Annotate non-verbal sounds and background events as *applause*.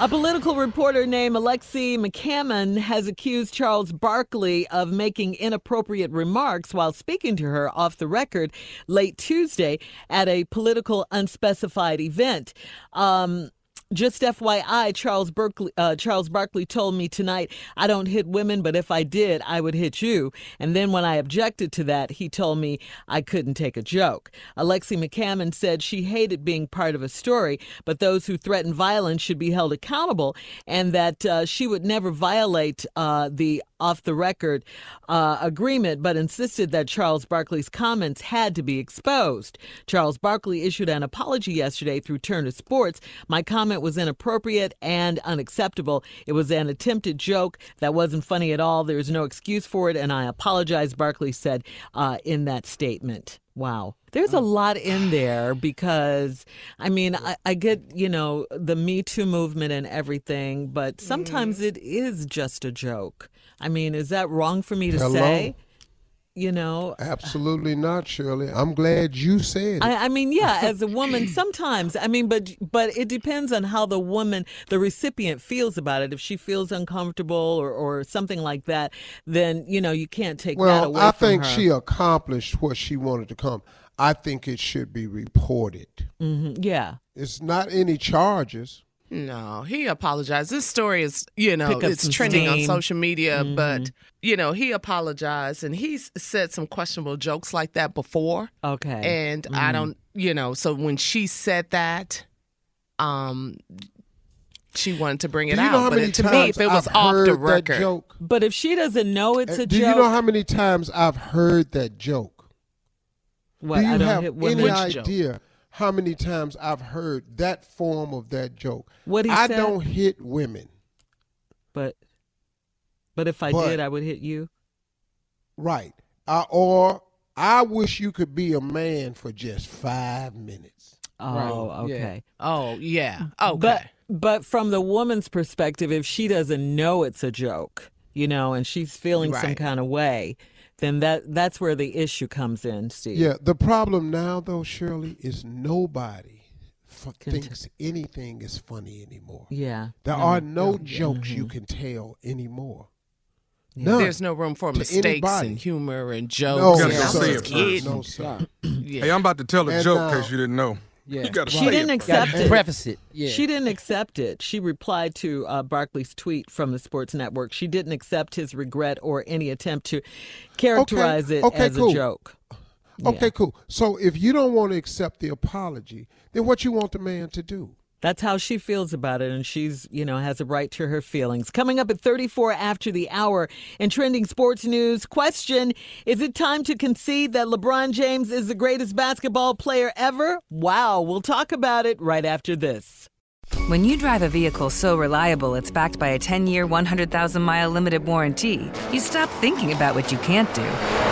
A political reporter named Alexi McCammond has accused Charles Barkley of making inappropriate remarks while speaking to her off the record late Tuesday at a political unspecified event. Um, just FYI, Charles Berkeley, uh, Charles Barkley told me tonight, I don't hit women, but if I did, I would hit you. And then when I objected to that, he told me I couldn't take a joke. Alexi McCammond said she hated being part of a story, but those who threaten violence should be held accountable, and that uh, she would never violate uh, the off the record uh, agreement, but insisted that Charles Barkley's comments had to be exposed. Charles Barkley issued an apology yesterday through Turner Sports. My comment was inappropriate and unacceptable. It was an attempted joke that wasn't funny at all. There is no excuse for it, and I apologize, Barkley said uh, in that statement. Wow. There's a lot in there because, I mean, I, I, get, you know, the Me Too movement and everything, but sometimes mm. it is just a joke. I mean, is that wrong for me to Hello? say? You know, absolutely not, Shirley. I'm glad you said it. I, I mean, yeah, as a woman, sometimes. I mean, but but it depends on how the woman, the recipient, feels about it. If she feels uncomfortable or, or something like that, then you know you can't take well, that away Well, I from think her. she accomplished what she wanted to come. I think it should be reported. Mm-hmm. Yeah, it's not any charges. No, he apologized. This story is, you know, it's trending steam. on social media, mm-hmm. but, you know, he apologized and he's said some questionable jokes like that before. Okay. And mm-hmm. I don't, you know, so when she said that, um, she wanted to bring it you out, know how but many it, to times me, if it was I've off heard the record, joke, but if she doesn't know it's a do joke, do you know how many times I've heard that joke? What, Do you I don't have hit any women. idea how many times I've heard that form of that joke? What he I said? don't hit women. But but if I But- did, I would hit you. Right. Uh, or I wish you could be a man for just five minutes. Oh, Right, yeah. okay. oh yeah, okay. But but from the woman's perspective, if she doesn't know it's a joke, you know, and she's feeling some kind of way, then that that's where the issue comes in, Steve. Yeah. The problem now, though, Shirley, is nobody f- thinks anything is funny anymore. Yeah. There No, are no no, jokes you mhm. can tell anymore. Yeah. None. There's no room for To mistakes anybody. and humor and jokes. gotta and go I it first. no, sir. *clears throat* Yeah. Hey, I'm about to tell a And, joke uh, in case you didn't know. Yeah. You She didn't it. accept it. preface it. Yeah. She didn't accept it. She replied to uh, Barkley's tweet from the Sports Network. She didn't accept his regret or any attempt to characterize it Okay, as cool. a joke. Okay, Yeah. cool. So if you don't want to accept the apology, then what you want the man to do? That's how she feels about it, and she's, you know, has a right to her feelings. Coming up at 34 after the hour in trending sports news, question Is it time to concede that LeBron James is the greatest basketball player ever? Wow, we'll talk about it right after this. When you drive a vehicle so reliable it's backed by a 10 year, 100,000 mile limited warranty, you stop thinking about what you can't do